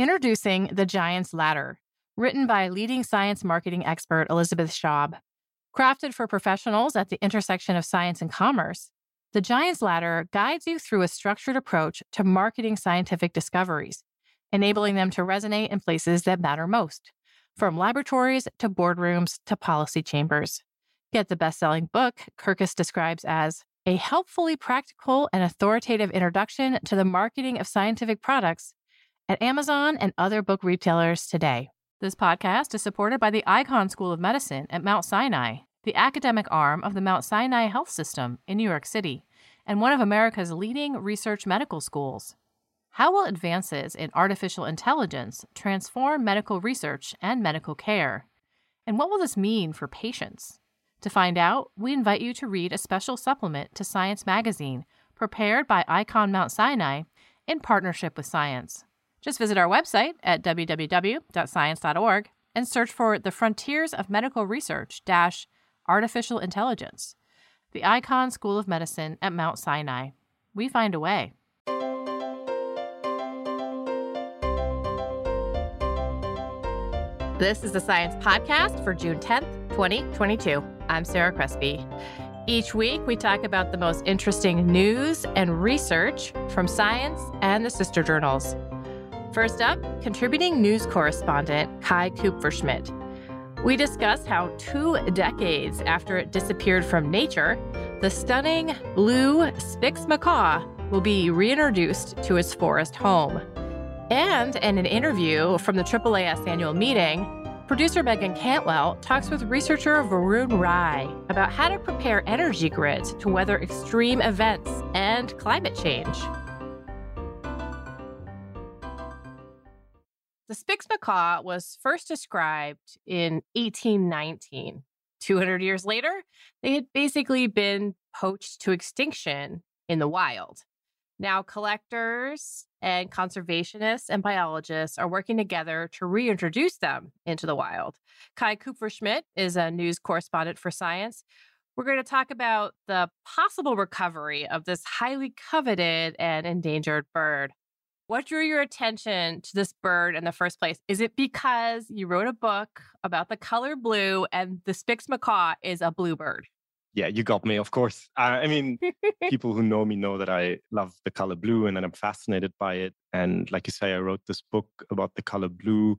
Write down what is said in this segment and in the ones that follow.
Introducing The Giant's Ladder, written by leading science marketing expert Elizabeth Schaub. Crafted for professionals at the intersection of science and commerce, The Giant's Ladder guides you through a structured approach to marketing scientific discoveries, enabling them to resonate in places that matter most, from laboratories to boardrooms to policy chambers. Get the best selling book Kirkus describes as a helpfully practical and authoritative introduction to the marketing of scientific products at Amazon and other book retailers today. This podcast is supported by the Icahn School of Medicine at Mount Sinai, the academic arm of the Mount Sinai Health System in New York City, and one of America's leading research medical schools. How will advances in artificial intelligence transform medical research and medical care? And what will this mean for patients? To find out, we invite you to read a special supplement to Science Magazine prepared by Icahn Mount Sinai in partnership with Science. Just visit our website at www.science.org and search for the Frontiers of Medical Research dash Artificial Intelligence, the Icahn School of Medicine at Mount Sinai. We find a way. This is the Science Podcast for June 10th, 2022. I'm Sarah Crespi. Each week, we talk about the most interesting news and research from science and the sister journals. First up, contributing news correspondent Kai Kupferschmidt. We discuss how two decades after it disappeared from nature, the stunning blue Spix macaw will be reintroduced to its forest home. And in an interview from the AAAS annual meeting, producer Meagan Cantwell talks with researcher Varun Rai about how to prepare energy grids to weather extreme events and climate change. The Spix macaw was first described in 1819. 200 years later, they had basically been poached to extinction in the wild. Now, collectors and conservationists and biologists are working together to reintroduce them into the wild. Kai Kupferschmidt is a news correspondent for Science. We're going to talk about the possible recovery of this highly coveted and endangered bird. What drew your attention to this bird in the first place? Is it because you wrote a book about the color blue and the Spix macaw is a bluebird? Yeah, you got me, of course. Uh, I mean, people who know me know that I love the color blue and that I'm fascinated by it. And like you say, I wrote this book about the color blue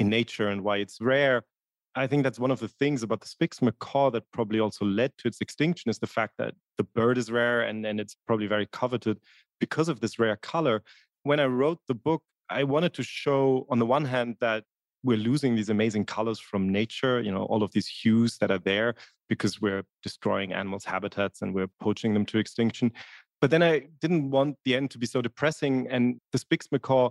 in nature and why it's rare. I think that's one of the things about the Spix macaw that probably also led to its extinction is the fact that the bird is rare and, and it's probably very coveted because of this rare color when I wrote the book, I wanted to show, on the one hand, that we're losing these amazing colors from nature, you know, all of these hues that are there because we're destroying animals' habitats and we're poaching them to extinction. But then I didn't want the end to be so depressing. And the Spix macaw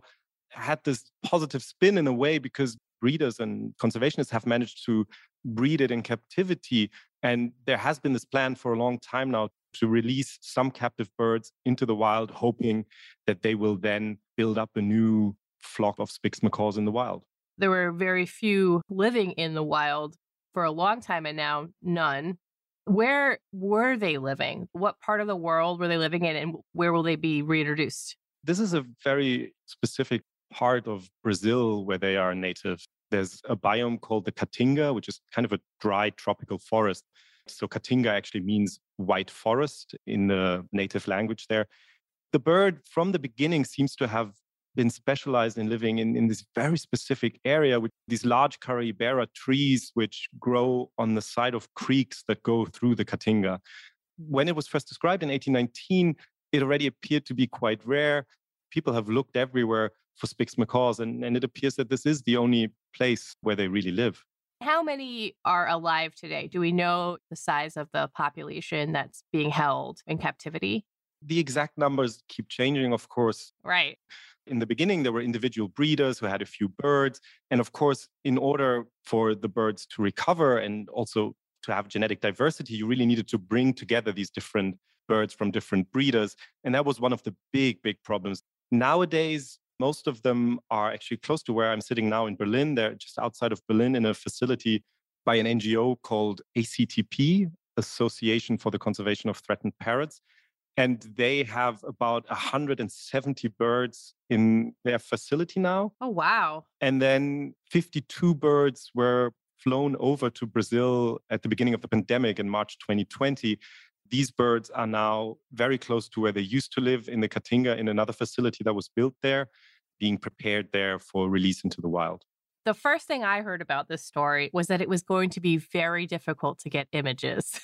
had this positive spin in a way because breeders and conservationists have managed to breed it in captivity. And there has been this plan for a long time now to release some captive birds into the wild, hoping that they will then build up a new flock of Spix macaws in the wild. There were very few living in the wild for a long time, and now none. Where were they living? What part of the world were they living in, and where will they be reintroduced? This is a very specific part of Brazil where they are native. There's a biome called the Caatinga, which is kind of a dry tropical forest. So Caatinga actually means white forest in the native language there. The bird from the beginning seems to have been specialized in living in, in this very specific area with these large Caraibeira trees which grow on the side of creeks that go through the Caatinga. When it was first described in 1819, it already appeared to be quite rare. People have looked everywhere for Spix macaws, and, and it appears that this is the only place where they really live. How many are alive today? Do we know the size of the population that's being held in captivity? The exact numbers keep changing, of course. Right. In the beginning, there were individual breeders who had a few birds. And of course, in order for the birds to recover and also to have genetic diversity, you really needed to bring together these different birds from different breeders. And that was one of the big, big problems. Nowadays, most of them are actually close to where I'm sitting now in Berlin. They're just outside of Berlin in a facility by an NGO called ACTP, Association for the Conservation of Threatened Parrots. And they have about 170 birds in their facility now. Oh, wow. And then 52 birds were flown over to Brazil at the beginning of the pandemic in March 2020. These birds are now very close to where they used to live in the Caatinga in another facility that was built there, being prepared there for release into the wild. The first thing I heard about this story was that it was going to be very difficult to get images.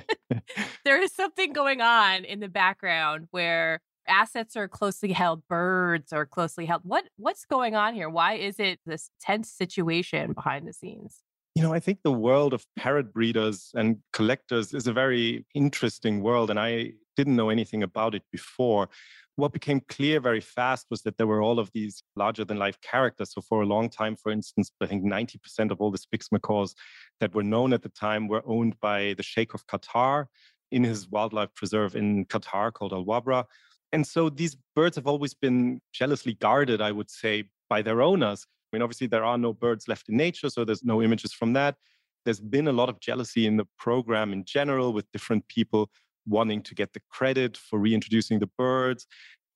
there is something going on in the background where assets are closely held, birds are closely held. What what's going on here? Why is it this tense situation behind the scenes? You know, I think the world of parrot breeders and collectors is a very interesting world, and I didn't know anything about it before what became clear very fast was that there were all of these larger than life characters. So for a long time, for instance, I think 90% of all the Spix macaws that were known at the time were owned by the Sheikh of Qatar in his wildlife preserve in Qatar called Al Wabra. And so these birds have always been jealously guarded, I would say, by their owners. I mean, obviously, there are no birds left in nature, so there's no images from that. There's been a lot of jealousy in the program in general with different people wanting to get the credit for reintroducing the birds.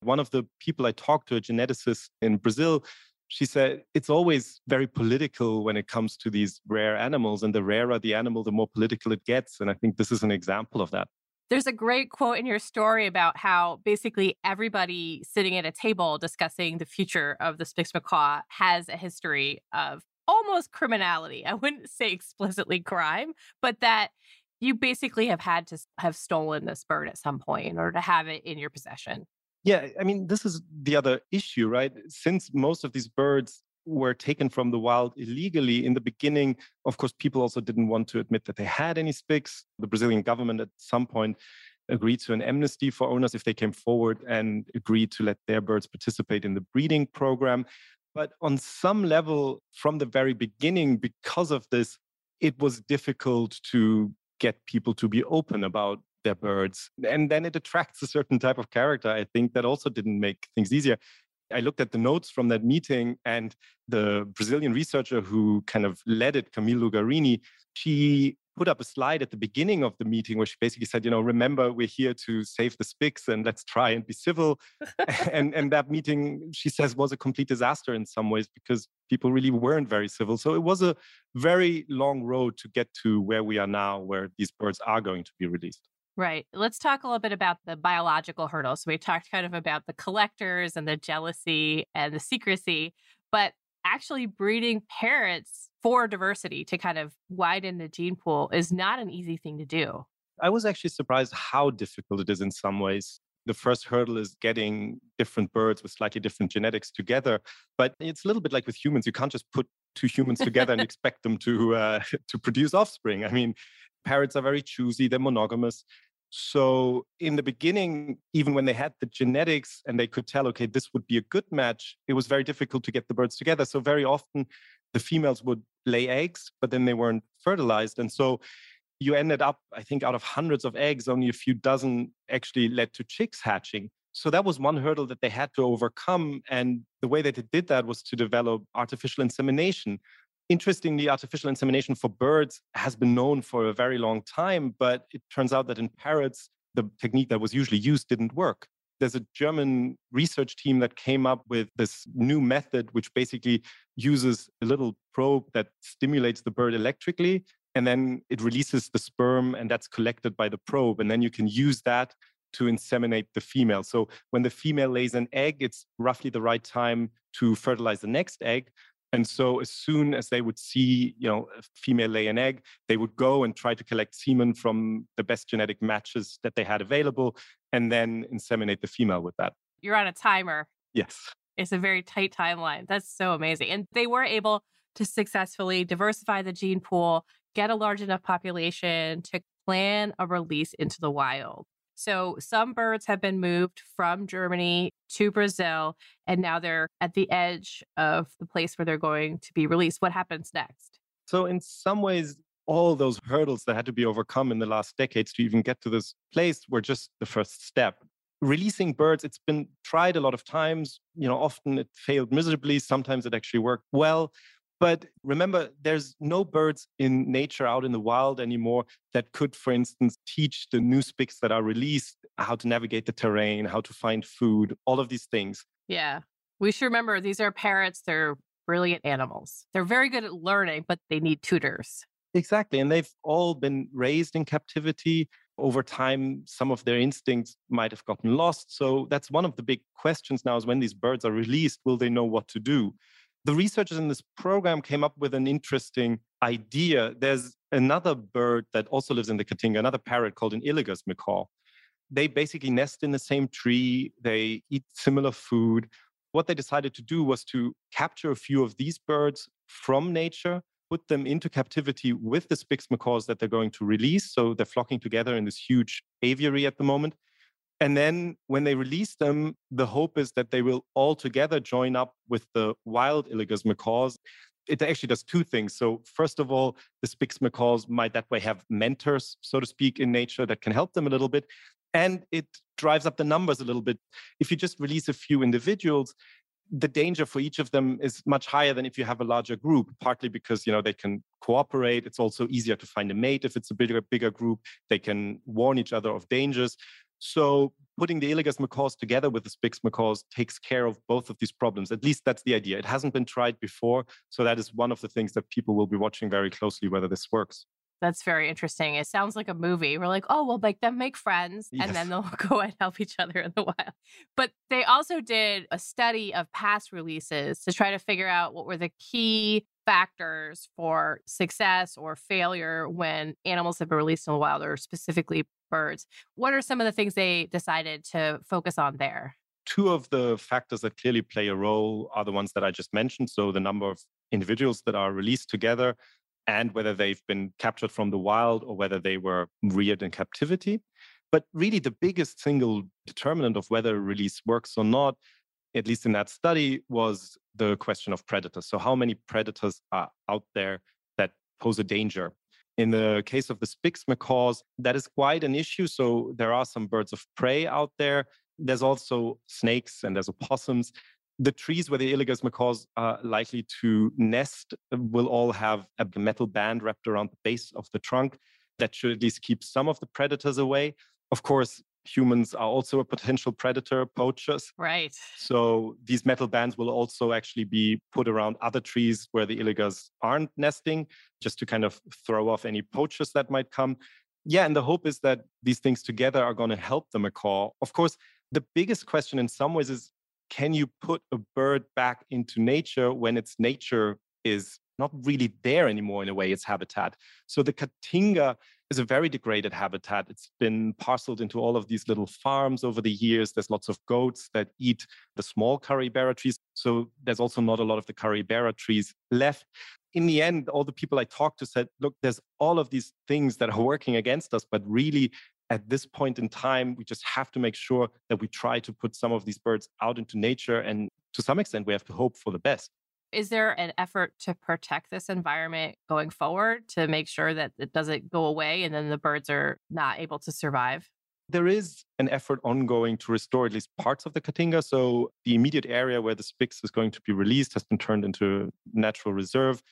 One of the people I talked to, a geneticist in Brazil, she said it's always very political when it comes to these rare animals. And the rarer the animal, the more political it gets. And I think this is an example of that. There's a great quote in your story about how basically everybody sitting at a table discussing the future of the Spix macaw has a history of almost criminality. I wouldn't say explicitly crime, but that you basically have had to have stolen this bird at some point in order to have it in your possession. Yeah, I mean, this is the other issue, right? Since most of these birds were taken from the wild illegally in the beginning, of course, people also didn't want to admit that they had any Spix. The Brazilian government at some point agreed to an amnesty for owners if they came forward and agreed to let their birds participate in the breeding program. But on some level, from the very beginning, because of this, it was difficult to get people to be open about their birds. And then it attracts a certain type of character, I think, that also didn't make things easier. I looked at the notes from that meeting, and the Brazilian researcher who kind of led it, Camille Lugarini, she put up a slide at the beginning of the meeting where she basically said, you know, remember we're here to save the Spix and let's try and be civil. and and that meeting, she says, was a complete disaster in some ways because people really weren't very civil. So it was a very long road to get to where we are now, where these birds are going to be released. Right. Let's talk a little bit about the biological hurdles. So we talked kind of about the collectors and the jealousy and the secrecy, but actually breeding parrots for diversity to kind of widen the gene pool is not an easy thing to do. I was actually surprised how difficult it is in some ways. The first hurdle is getting different birds with slightly different genetics together. But it's a little bit like with humans. You can't just put two humans together and expect them to uh, to produce offspring. I mean, parrots are very choosy, they're monogamous. So in the beginning, even when they had the genetics and they could tell, okay, this would be a good match, it was very difficult to get the birds together. So very often the females would lay eggs, but then they weren't fertilized. And so you ended up, I think, out of hundreds of eggs, only a few dozen actually led to chicks hatching. So that was one hurdle that they had to overcome. And the way that they did that was to develop artificial insemination, Interestingly, artificial insemination for birds has been known for a very long time, but it turns out that in parrots, the technique that was usually used didn't work. There's a German research team that came up with this new method, which basically uses a little probe that stimulates the bird electrically, and then it releases the sperm, and that's collected by the probe. And then you can use that to inseminate the female. So when the female lays an egg, it's roughly the right time to fertilize the next egg. And so as soon as they would see, you know, a female lay an egg, they would go and try to collect semen from the best genetic matches that they had available and then inseminate the female with that. You're on a timer. Yes. It's a very tight timeline. That's so amazing. And they were able to successfully diversify the gene pool, get a large enough population to plan a release into the wild. So some birds have been moved from Germany to Brazil, and now they're at the edge of the place where they're going to be released. What happens next? So, in some ways, all those hurdles that had to be overcome in the last decades to even get to this place were just the first step. Releasing birds, it's been tried a lot of times. You know, often it failed miserably. Sometimes it actually worked well. But remember, there's no birds in nature out in the wild anymore that could, for instance, teach the new Spix that are released how to navigate the terrain, how to find food, all of these things. Yeah. We should remember these are parrots. They're brilliant animals. They're very good at learning, but they need tutors. Exactly. And they've all been raised in captivity. Over time, some of their instincts might have gotten lost. So that's one of the big questions now is when these birds are released, will they know what to do? The researchers in this program came up with an interesting idea. There's another bird that also lives in the Caatinga, another parrot called an Illiger's macaw. They basically nest in the same tree, they eat similar food. What they decided to do was to capture a few of these birds from nature, put them into captivity with the Spix macaws that they're going to release. So they're flocking together in this huge aviary at the moment. And then when they release them, the hope is that they will all together join up with the wild Illiger's macaws. It actually does two things. So, first of all, the Spix macaws might that way have mentors, so to speak, in nature that can help them a little bit. And it drives up the numbers a little bit. If you just release a few individuals, the danger for each of them is much higher than if you have a larger group partly because you know they can cooperate it's also easier to find a mate if it's a bigger bigger group they can warn each other of dangers so putting the Illiger's macaws together with the Spix macaws takes care of both of these problems. At least that's the idea. It hasn't been tried before. So that is one of the things that people will be watching very closely whether this works. That's very interesting. It sounds like a movie. We're like, oh, we'll make them make friends yes. and then they'll go and help each other in the wild. But they also did a study of past releases to try to figure out what were the key factors for success or failure when animals have been released in the wild or specifically birds. What are some of the things they decided to focus on there? Two of the factors that clearly play a role are the ones that I just mentioned. So the number of individuals that are released together and whether they've been captured from the wild or whether they were reared in captivity. But really, the biggest single determinant of whether a release works or not, at least in that study, was the question of predators. So, how many predators are out there that pose a danger? In the case of the Spix macaws, that is quite an issue. So, there are some birds of prey out there. There's also snakes and there's opossums the trees where the Illiger's macaws are likely to nest will all have a metal band wrapped around the base of the trunk that should at least keep some of the predators away. Of course, humans are also a potential predator, poachers. Right. So these metal bands will also actually be put around other trees where the Illiger's aren't nesting, just to kind of throw off any poachers that might come. Yeah, and the hope is that these things together are going to help the macaw. Of course, the biggest question in some ways is can you put a bird back into nature when its nature is not really there anymore in a way, its habitat? So the Caatinga is a very degraded habitat. It's been parceled into all of these little farms over the years. There's lots of goats that eat the small caraibeira trees. So there's also not a lot of the caraibeira trees left. In the end, all the people I talked to said, look, there's all of these things that are working against us, but really at this point in time, we just have to make sure that we try to put some of these birds out into nature. And to some extent, we have to hope for the best. Is there an effort to protect this environment going forward to make sure that it doesn't go away and then the birds are not able to survive? There is an effort ongoing to restore at least parts of the Caatinga. So the immediate area where the Spix is going to be released has been turned into a natural reserve.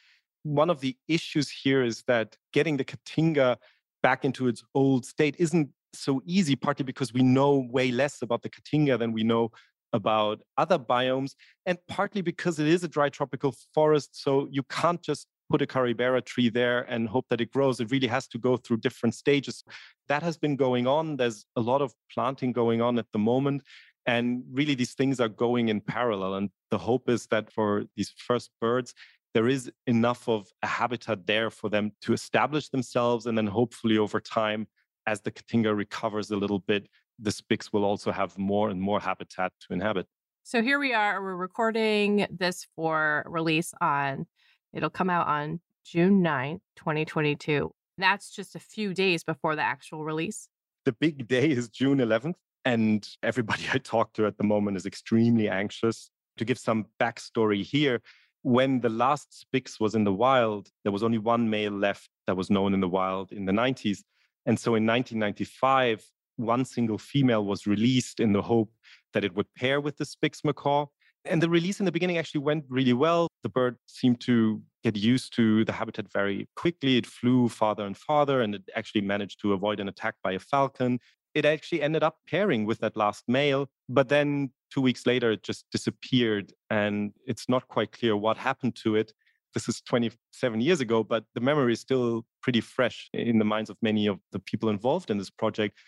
One of the issues here is that getting the Caatinga back into its old state isn't so easy, partly because we know way less about the Caatinga than we know about other biomes, and partly because it is a dry tropical forest. So you can't just put a caraibeira tree there and hope that it grows. It really has to go through different stages. That has been going on. There's a lot of planting going on at the moment. And really, these things are going in parallel. And the hope is that for these first birds, there is enough of a habitat there for them to establish themselves. And then hopefully over time, as the Caatinga recovers a little bit, the Spix will also have more and more habitat to inhabit. So here we are. We're recording this for release on, it'll come out on June 9th, 2022. That's just a few days before the actual release. The big day is June 11th. And everybody I talk to at the moment is extremely anxious. To give some backstory here, when the last Spix was in the wild, there was only one male left that was known in the wild in the 90s. And so in 1995, one single female was released in the hope that it would pair with the Spix macaw. And the release in the beginning actually went really well. The bird seemed to get used to the habitat very quickly. It flew farther and farther, and it actually managed to avoid an attack by a falcon. it actually ended up pairing with that last male. But then two weeks later, it just disappeared. And it's not quite clear what happened to it. This is 27 years ago, but the memory is still pretty fresh in the minds of many of the people involved in this project.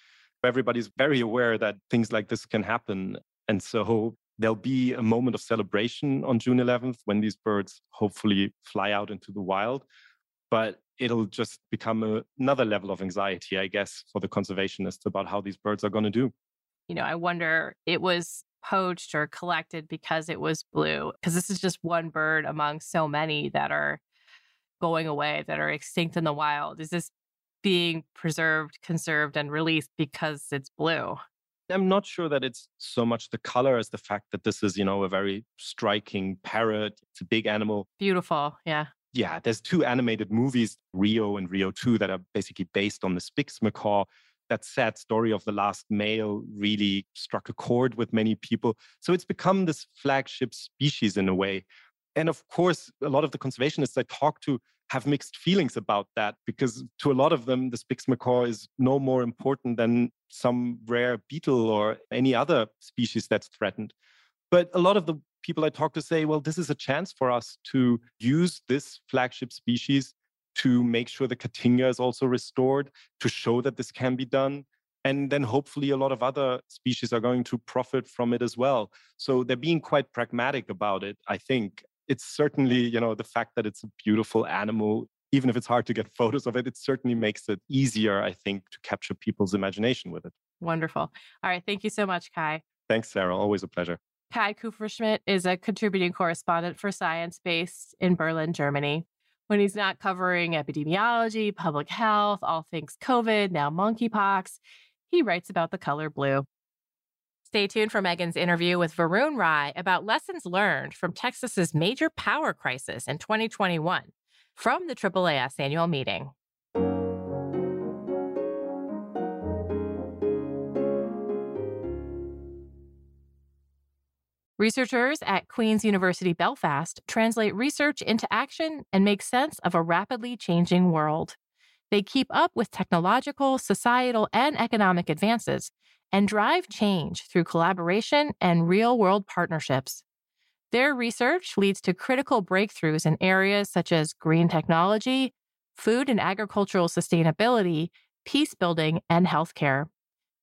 Everybody's very aware that things like this can happen. And so there'll be a moment of celebration on June 11th when these birds hopefully fly out into the wild. But it'll just become a, another level of anxiety, I guess, for the conservationists about how these birds are going to do. You know, I wonder it was poached or collected because it was blue, because this is just one bird among so many that are going away, that are extinct in the wild. Is this being preserved, conserved, and released because it's blue? I'm not sure that it's so much the color as the fact that this is, you know, a very striking parrot. It's a big animal. Beautiful. Yeah. Yeah. There's two animated movies, Rio and Rio 2, that are basically based on the Spix macaw. That sad story of the last male really struck a chord with many people. So it's become this flagship species in a way. And of course, a lot of the conservationists I talk to have mixed feelings about that because to a lot of them, the Spix macaw is no more important than some rare beetle or any other species that's threatened. But a lot of the people I talk to say, well, this is a chance for us to use this flagship species to make sure the Caatinga is also restored, to show that this can be done. And then hopefully a lot of other species are going to profit from it as well. So they're being quite pragmatic about it, I think it's certainly, you know, the fact that it's a beautiful animal, even if it's hard to get photos of it, it certainly makes it easier, I think, to capture people's imagination with it. Wonderful. All right. Thank you so much, Kai. Thanks, Sarah. Always a pleasure. Kai Kupferschmidt is a contributing correspondent for Science based in Berlin, Germany. When he's not covering epidemiology, public health, all things COVID, now monkeypox, he writes about the color blue. Stay tuned for Meagan's interview with Varun Rai about lessons learned from Texas's major power crisis in 2021 from the AAAS annual meeting. Researchers at Queen's University Belfast translate research into action and make sense of a rapidly changing world. They keep up with technological, societal, and economic advances and drive change through collaboration and real world partnerships. Their research leads to critical breakthroughs in areas such as green technology, food and agricultural sustainability, peace building, and healthcare.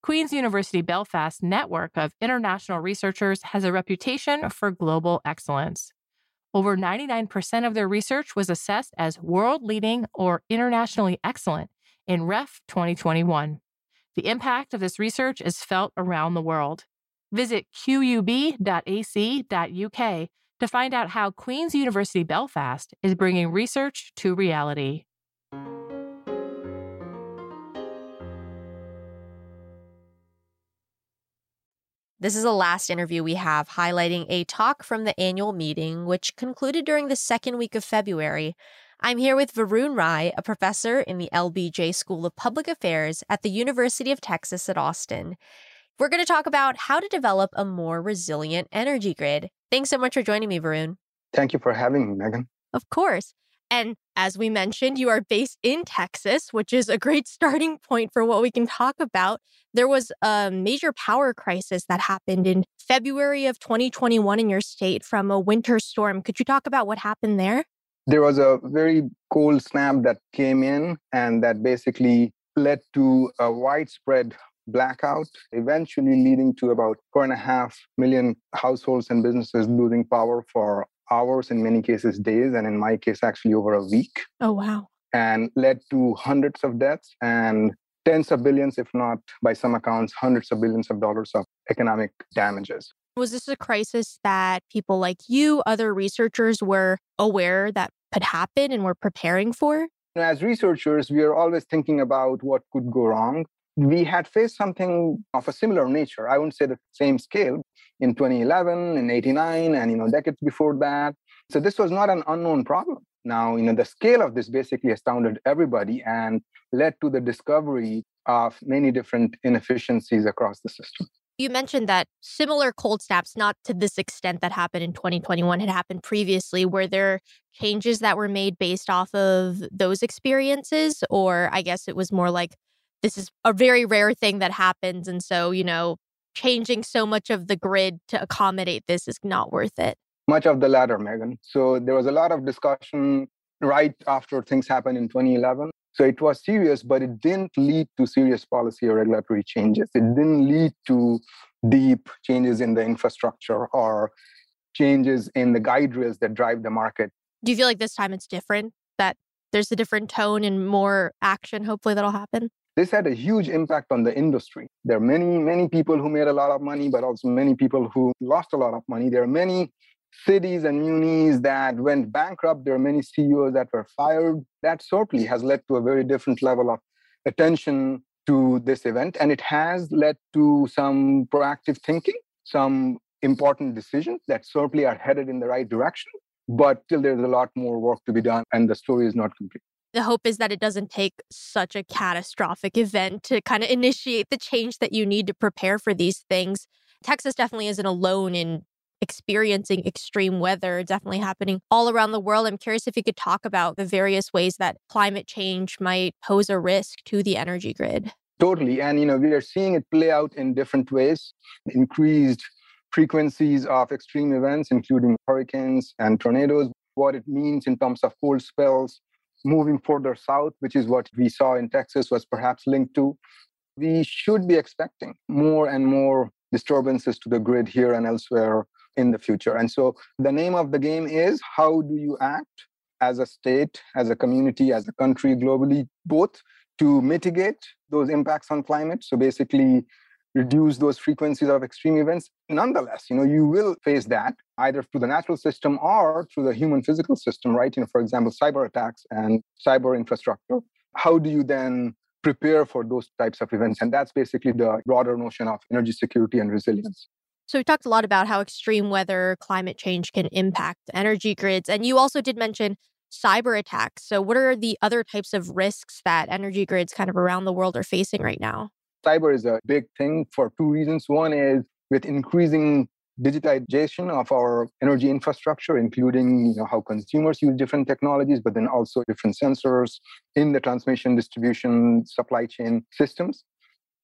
Queen's University Belfast network of international researchers has a reputation for global excellence. Over 99% of their research was assessed as world leading or internationally excellent in REF 2021. The impact of this research is felt around the world. Visit qub.ac.uk to find out how Queen's University Belfast is bringing research to reality. This is the last interview we have highlighting a talk from the annual meeting, which concluded during the second week of February. I'm here with Varun Rai, a professor in the LBJ School of Public Affairs at the University of Texas at Austin. We're going to talk about how to develop a more resilient energy grid. Thanks so much for joining me, Varun. Thank you for having me, Meagan. Of course. And as we mentioned, you are based in Texas, which is a great starting point for what we can talk about. There was a major power crisis that happened in February of 2021 in your state from a winter storm. Could you talk about what happened there? There was a very cold snap that came in and that basically led to a widespread blackout, eventually leading to about four and a half million households and businesses losing power for hours, in many cases, days, and in my case, actually over a week. Oh, wow. And led to hundreds of deaths and tens of billions, if not by some accounts, hundreds of billions of dollars of economic damages. Was this a crisis that people like you, other researchers, were aware that could happen and we're preparing for? As researchers, we are always thinking about what could go wrong. We had faced something of a similar nature. I wouldn't say the same scale in 2011, in 89, and you know decades before that. So this was not an unknown problem. Now, you know, the scale of this basically astounded everybody and led to the discovery of many different inefficiencies across the system. You mentioned that similar cold snaps, not to this extent that happened in 2021, had happened previously. Were there changes that were made based off of those experiences? Or I guess it was more like this is a very rare thing that happens. And so, you know, changing so much of the grid to accommodate this is not worth it. Much of the latter, Meagan. So there was a lot of discussion right after things happened in 2011. So it was serious, but it didn't lead to serious policy or regulatory changes. It didn't lead to deep changes in the infrastructure or changes in the guide rails that drive the market. Do you feel like this time it's different? That there's a different tone and more action, hopefully, that'll happen? This had a huge impact on the industry. There are many, many people who made a lot of money, but also many people who lost a lot of money. There are many cities and munis that went bankrupt. There are many CEOs that were fired. That certainly has led to a very different level of attention to this event. And it has led to some proactive thinking, some important decisions that certainly are headed in the right direction. But still, there's a lot more work to be done, and the story is not complete. The hope is that it doesn't take such a catastrophic event to kind of initiate the change that you need to prepare for these things. Texas definitely isn't alone in experiencing extreme weather definitely happening all around the world. I'm curious if you could talk about the various ways that climate change might pose a risk to the energy grid. Totally. And, you know, we are seeing it play out in different ways. Increased frequencies of extreme events, including hurricanes and tornadoes, what it means in terms of cold spells, moving further south, which is what we saw in Texas, was perhaps linked to. We should be expecting more and more disturbances to the grid here and elsewhere in the future. And so the name of the game is how do you act as a state, as a community, as a country globally, both to mitigate those impacts on climate. So basically, reduce those frequencies of extreme events nonetheless you know you will face that either through the natural system or through the human physical system right you know for example cyber attacks and cyber infrastructure how do you then prepare for those types of events and that's basically the broader notion of energy security and resilience so we talked a lot about how extreme weather, climate change can impact energy grids. And you also did mention cyber attacks. So what are the other types of risks that energy grids kind of around the world are facing right now? Cyber is a big thing for two reasons. One is with increasing digitization of our energy infrastructure, including you know, how consumers use different technologies, but then also different sensors in the transmission, distribution, supply chain systems.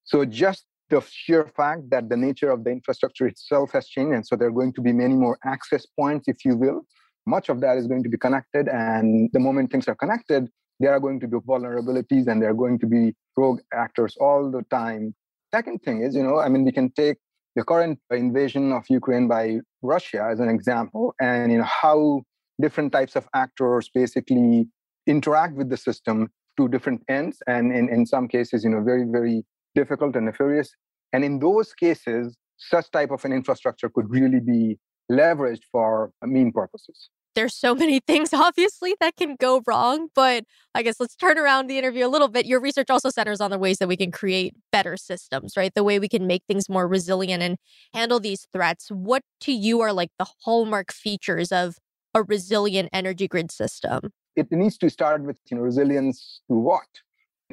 So just the sheer fact that the nature of the infrastructure itself has changed. And so there are going to be many more access points, if you will. Much of that is going to be connected. And the moment things are connected, there are going to be vulnerabilities and there are going to be rogue actors all the time. Second thing is, you know, I mean, we can take the current invasion of Ukraine by Russia as an example, and you know how different types of actors basically interact with the system to different ends, and in, in some cases, you know, very, very difficult and nefarious. And in those cases, such type of an infrastructure could really be leveraged for mean purposes. There's so many things, obviously, that can go wrong. But I guess let's turn around the interview a little bit. Your research also centers on the ways that we can create better systems, right? The way we can make things more resilient and handle these threats. What to you are like the hallmark features of a resilient energy grid system? It needs to start with you know, resilience to what?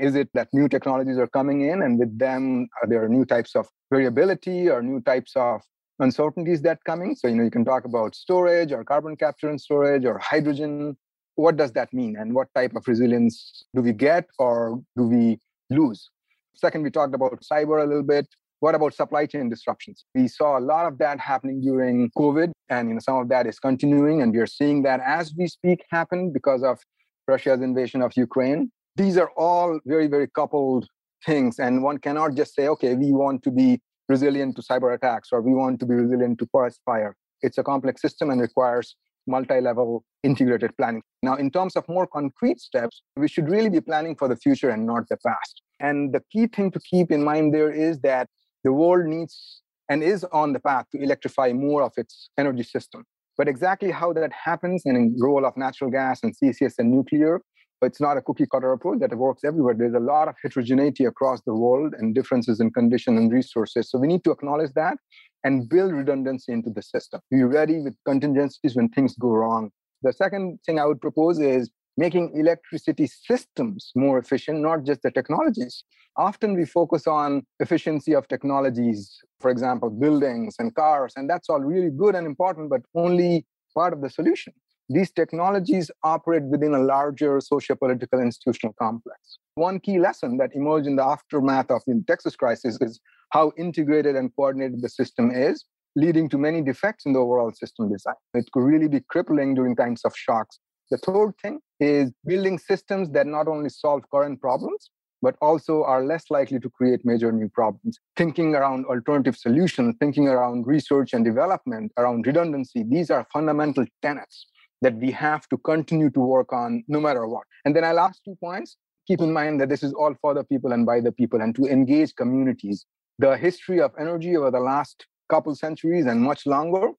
Is it that new technologies are coming in and with them are there new types of variability or new types of uncertainties that coming? So, you know, you can talk about storage or carbon capture and storage or hydrogen. What does that mean? And what type of resilience do we get or do we lose? Second, we talked about cyber a little bit. What about supply chain disruptions? We saw a lot of that happening during COVID, and you know, some of that is continuing, and we are seeing that as we speak happen because of Russia's invasion of Ukraine these are all very, very coupled things. And one cannot just say, okay, we want to be resilient to cyber attacks or we want to be resilient to forest fire. It's a complex system and requires multi level integrated planning. Now, in terms of more concrete steps, we should really be planning for the future and not the past. And the key thing to keep in mind there is that the world needs and is on the path to electrify more of its energy system. But exactly how that happens and in the role of natural gas and CCS and nuclear it's not a cookie cutter approach that works everywhere. There's a lot of heterogeneity across the world and differences in condition and resources. So we need to acknowledge that and build redundancy into the system. Be ready with contingencies when things go wrong. The second thing I would propose is making electricity systems more efficient, not just the technologies. Often we focus on efficiency of technologies, for example, buildings and cars, and that's all really good and important, but only part of the solution these technologies operate within a larger socio-political institutional complex. One key lesson that emerged in the aftermath of the Texas crisis is how integrated and coordinated the system is, leading to many defects in the overall system design. It could really be crippling during times of shocks. The third thing is building systems that not only solve current problems, but also are less likely to create major new problems. Thinking around alternative solutions, thinking around research and development, around redundancy, these are fundamental tenets that we have to continue to work on no matter what. And then our last two points keep in mind that this is all for the people and by the people, and to engage communities. The history of energy over the last couple centuries and much longer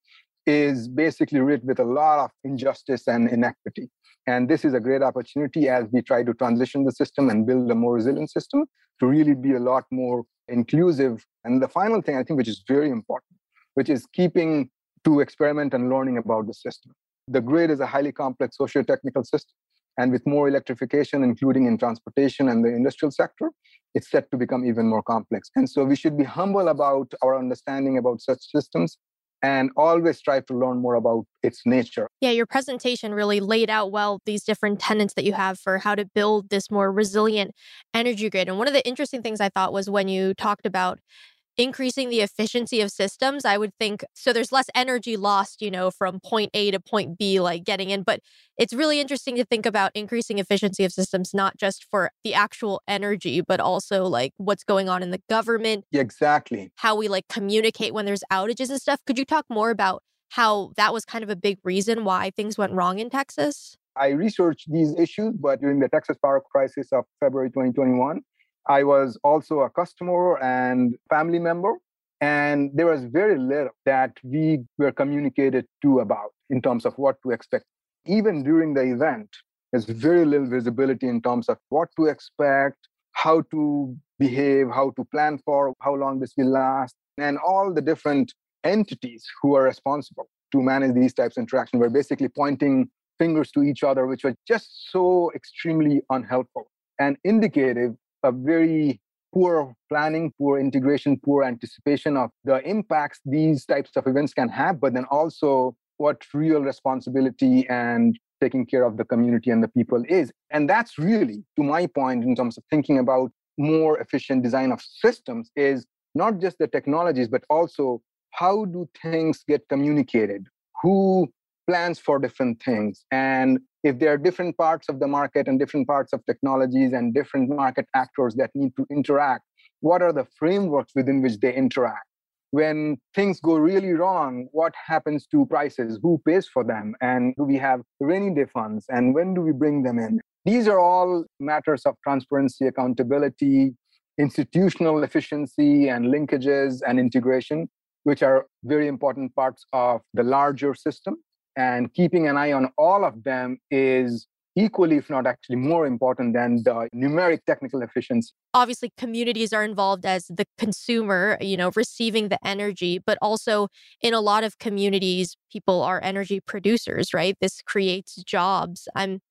is basically writ with a lot of injustice and inequity. And this is a great opportunity as we try to transition the system and build a more resilient system to really be a lot more inclusive. And the final thing I think, which is very important, which is keeping to experiment and learning about the system. The grid is a highly complex socio-technical system. And with more electrification, including in transportation and the industrial sector, it's set to become even more complex. And so we should be humble about our understanding about such systems and always strive to learn more about its nature. Yeah, your presentation really laid out well these different tenets that you have for how to build this more resilient energy grid. And one of the interesting things I thought was when you talked about increasing the efficiency of systems, I would think so there's less energy lost, you know, from point A to point B, like getting in. But it's really interesting to think about increasing efficiency of systems, not just for the actual energy, but also like what's going on in the government. Exactly. How we like communicate when there's outages and stuff. Could you talk more about how that was kind of a big reason why things went wrong in Texas? I researched these issues, but during the Texas power crisis of February 2021, I was also a customer and family member. And there was very little that we were communicated to about in terms of what to expect. Even during the event, there's very little visibility in terms of what to expect, how to behave, how to plan for, how long this will last, and all the different entities who are responsible to manage these types of interaction were basically pointing fingers to each other, which was just so extremely unhelpful and indicative a very poor planning, poor integration, poor anticipation of the impacts these types of events can have, but then also what real responsibility and taking care of the community and the people is. And that's really, to my point, in terms of thinking about more efficient design of systems, is not just the technologies, but also how do things get communicated? Who plans for different things? And if there are different parts of the market and different parts of technologies and different market actors that need to interact, what are the frameworks within which they interact? When things go really wrong, what happens to prices? Who pays for them? And do we have rainy day funds? And when do we bring them in? These are all matters of transparency, accountability, institutional efficiency, and linkages and integration, which are very important parts of the larger system and keeping an eye on all of them is equally if not actually more important than the numeric technical efficiency. Obviously communities are involved as the consumer you know receiving the energy but also in a lot of communities people are energy producers right? This creates jobs. I'm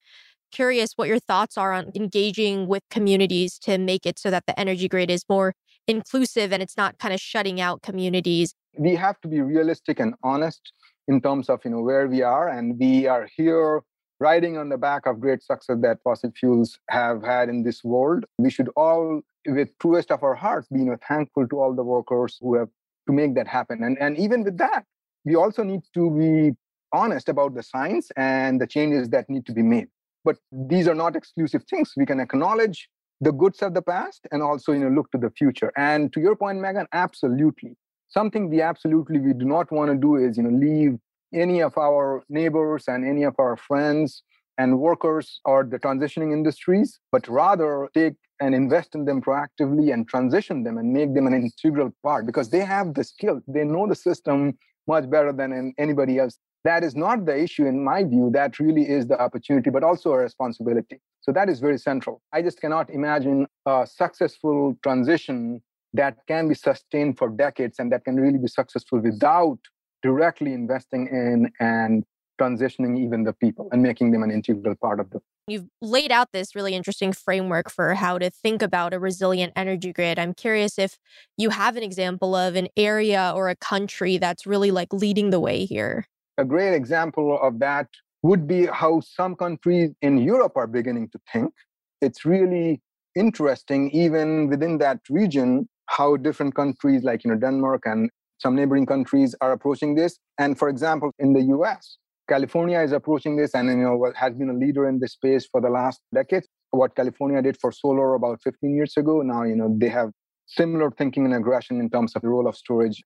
curious what your thoughts are on engaging with communities to make it so that the energy grid is more inclusive and it's not kind of shutting out communities. We have to be realistic and honest in terms of you know where we are and we are here riding on the back of great success that fossil fuels have had in this world. We should all with truest of our hearts be you know thankful to all the workers who have to make that happen. And and even with that we also need to be honest about the science and the changes that need to be made. But these are not exclusive things. We can acknowledge the goods of the past and also you know look to the future. And to your point meagan absolutely something we absolutely we do not want to do is you know leave any of our neighbors and any of our friends and workers or the transitioning industries but rather take and invest in them proactively and transition them and make them an integral part because they have the skill. They know the system much better than anybody else. That is not the issue in my view. That really is the opportunity but also a responsibility. So that is very central. I just cannot imagine a successful transition that can be sustained for decades and that can really be successful without directly investing in and transitioning even the people and making them an integral part of the You've laid out this really interesting framework for how to think about a resilient energy grid. I'm curious if you have an example of an area or a country that's really like leading the way here. A great example of that would be how some countries in Europe are beginning to think. It's really interesting, even within that region, how different countries like you know Denmark and some neighboring countries are approaching this. And for example, in the US, California is approaching this and you know has been a leader in this space for the last decade. What California did for solar about 15 years ago, now you know they have similar thinking and aggression in terms of the role of storage.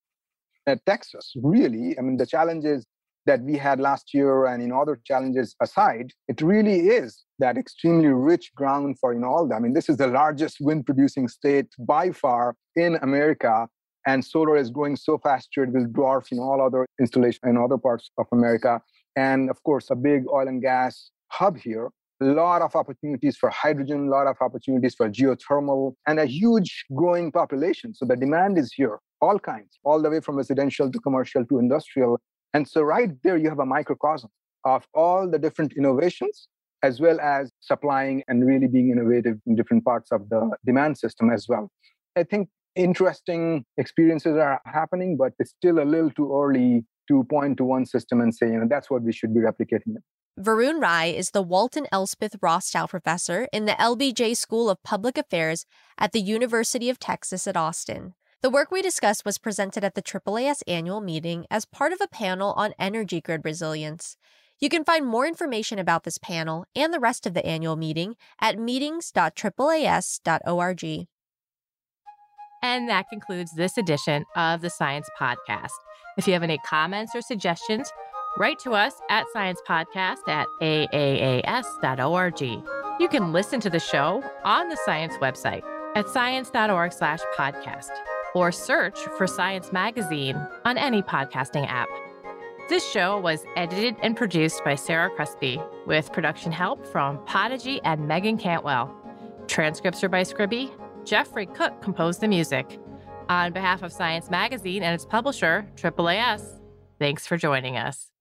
At Texas, really, I mean the challenges that we had last year and in other challenges aside, it really is that extremely rich ground for all. I mean, this is the largest wind producing state by far in America and solar is growing so fast it will dwarf in all other installations in other parts of America. And of course, a big oil and gas hub here. A lot of opportunities for hydrogen, a lot of opportunities for geothermal, and a huge growing population. So the demand is here, all kinds, all the way from residential to commercial to industrial. And so right there, you have a microcosm of all the different innovations, as well as supplying and really being innovative in different parts of the demand system as well. I think interesting experiences are happening, but it's still a little too early to point to one system and say, you know, that's what we should be replicating. Varun Rai is the Walt and Elspeth Rostow Professor in the LBJ School of Public Affairs at the University of Texas at Austin. The work we discussed was presented at the AAAS annual meeting as part of a panel on energy grid resilience. You can find more information about this panel and the rest of the annual meeting at meetings.AAAS.org. And that concludes this edition of the Science Podcast. If you have any comments or suggestions, write to us at sciencepodcast at aaas.org. You can listen to the show on the science website at science.org slash podcast or search for Science Magazine on any podcasting app. This show was edited and produced by Sarah Crespi with production help from Podigy and Meagan Cantwell. Transcripts are by Scribie Jeffrey Cook composed the music. On behalf of Science Magazine and its publisher, AAAS, thanks for joining us.